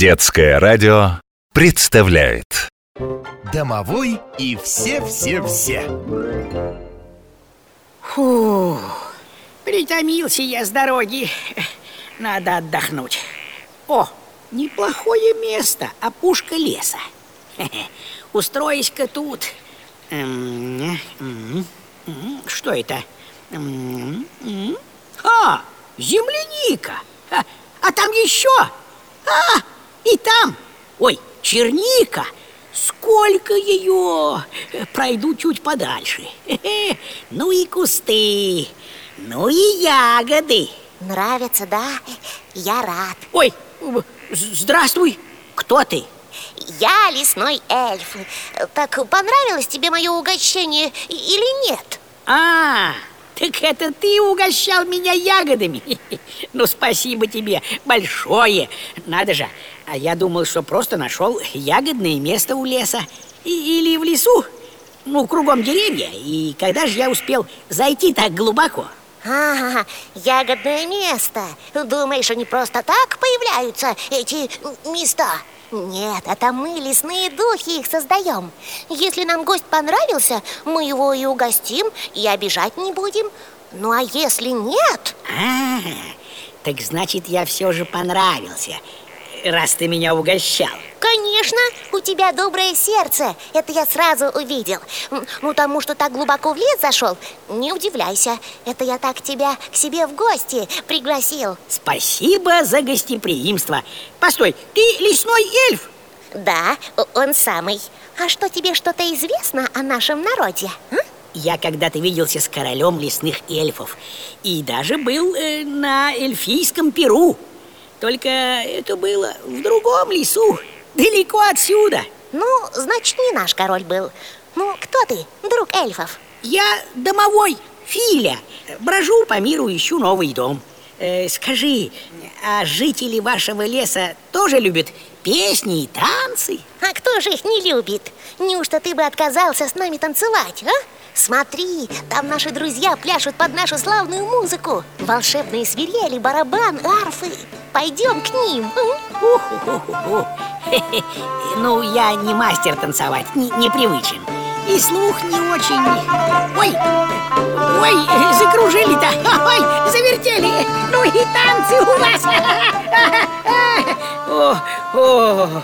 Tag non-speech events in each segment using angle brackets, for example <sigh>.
Детское радио представляет Домовой и все-все-все Фу, притомился я с дороги. Надо отдохнуть. О, неплохое место, опушка леса. <laughs> Устроюсь-ка тут. Что это? А, земляника. А, а там еще. А, и там. Ой, черника. Сколько ее! Пройду чуть подальше. <laughs> Ну и кусты, ну и ягоды. Нравится, да? Я рад. Ой, здравствуй. Кто ты? Я лесной эльф. Так понравилось тебе мое угощение или нет? А, так это ты угощал меня ягодами? <laughs> Ну, спасибо тебе большое. Надо же, а я думал, что просто нашел ягодное место у леса. И- или в лесу. Ну, кругом деревья. И когда же я успел зайти так глубоко? А, ягодное место. Думаешь, они просто так появляются, эти места? Нет, это мы, лесные духи, их создаем. Если нам гость понравился, мы его и угостим, и обижать не будем. Ну а если нет, А, так значит, я все же понравился, раз ты меня угощал. Конечно, у тебя доброе сердце. Это я сразу увидел. Ну, тому, что так глубоко в лес зашел, не удивляйся. Это я так тебя к себе в гости пригласил. Спасибо за гостеприимство. Постой, ты лесной эльф? Да, он самый. А что тебе что-то известно о нашем народе? а? Я когда-то виделся с королем лесных эльфов И даже был э, на эльфийском перу Только это было в другом лесу Далеко отсюда Ну, значит, не наш король был. Ну, кто ты, друг эльфов? Я домовой, Филя Брожу по миру, ищу новый дом Э, Скажи, а жители вашего леса тоже любят песни и танцы? А кто же их не любит? Неужто ты бы отказался с нами танцевать, а? Смотри, там наши друзья пляшут под нашу славную музыку Волшебные свирели, барабан, арфы Пойдем к ним. Ну, я не мастер танцевать, не- непривычен И слух не очень. Ой, ой, закружили-то. Ой, завертели. Ну и танцы у вас. О, о,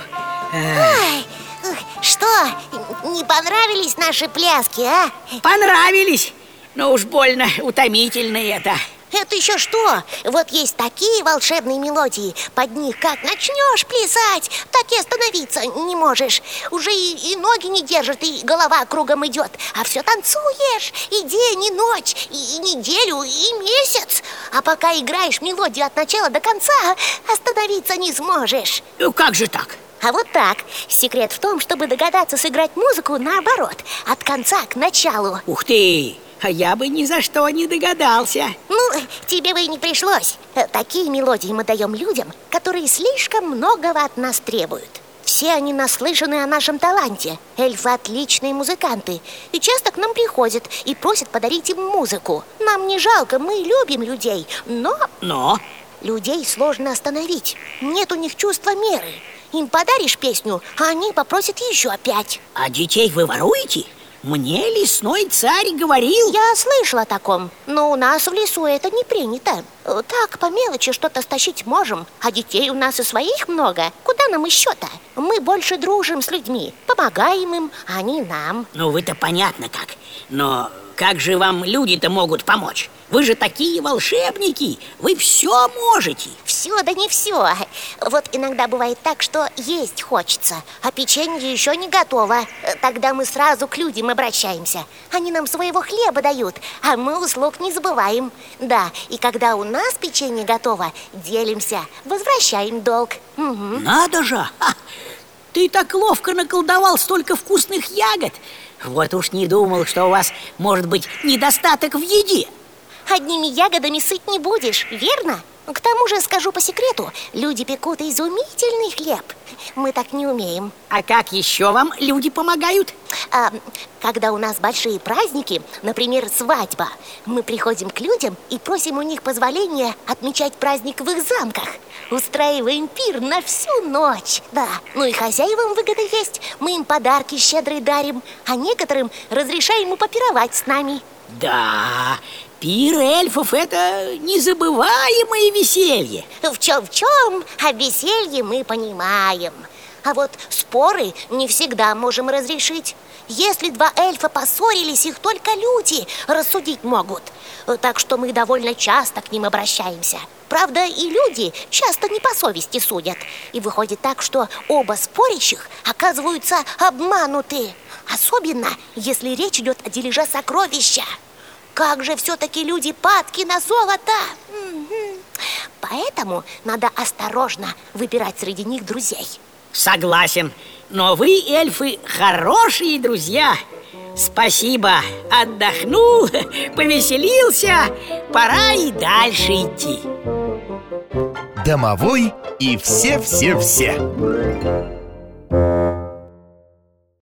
Ай, ух, что, не понравились наши пляски, а? Понравились. Но уж больно утомительно это Это еще что? Вот есть такие волшебные мелодии Под них как начнешь плясать Так и остановиться не можешь Уже и, и ноги не держат, и голова кругом идет А все танцуешь И день, и ночь, и, и неделю, и месяц А пока играешь мелодию от начала до конца Остановиться не сможешь Ну, Как же так? а вот так. Секрет в том, чтобы догадаться сыграть музыку наоборот, от конца к началу. Ух ты, а я бы ни за что не догадался Ну, тебе бы и не пришлось. Такие мелодии мы даем людям, которые слишком многого от нас требуют. Все они наслышаны о нашем таланте. Эльфы отличные музыканты. И часто к нам приходят и просят подарить им музыку. Нам не жалко, мы любим людей. Но Но людей сложно остановить. Нет у них чувства меры. Им подаришь песню, а они попросят еще опять. А детей вы воруете? Мне лесной царь говорил Я слышала о таком, но у нас в лесу это не принято. Э, Так, по мелочи что-то стащить можем, а детей у нас и своих много. Куда нам еще-то? Мы больше дружим с людьми, помогаем им, а они нам. Ну, вы-то понятно как Но как же вам люди-то могут помочь? Вы же такие волшебники Вы все можете Все, да не все. Вот иногда бывает так, что есть хочется, а печенье еще не готово. Тогда мы сразу к людям обращаемся. Они нам своего хлеба дают, а мы услуг не забываем. Да, и когда у нас печенье готово, делимся, возвращаем долг. Мгм. Надо же! Ха! Ты так ловко наколдовал столько вкусных ягод Вот уж не думал, что у вас может быть недостаток в еде Одними ягодами сыт не будешь, верно? К тому же, скажу по секрету, люди пекут изумительный хлеб. Мы так не умеем. А как еще вам люди помогают? А, когда у нас большие праздники, например, свадьба, мы приходим к людям и просим у них позволения отмечать праздник в их замках. Устраиваем пир на всю ночь. Да, ну и хозяевам выгода есть. Мы им подарки щедрые дарим, а некоторым разрешаем попировать с нами. Да, пир эльфов – это незабываемое веселье. В чем в чем, а веселье мы понимаем. А вот споры не всегда можем разрешить. Если два эльфа поссорились, их только люди рассудить могут. Так что мы довольно часто к ним обращаемся. Правда, и люди часто не по совести судят. И выходит так, что оба спорящих оказываются обмануты. Особенно, если речь идет о дележе сокровища. Как же все-таки люди падки на золото! Поэтому надо осторожно выбирать среди них друзей. Согласен. Но вы, эльфы, хорошие друзья. Спасибо. Отдохнул, <laughs> повеселился. Пора и дальше идти. Домовой и все-все-все.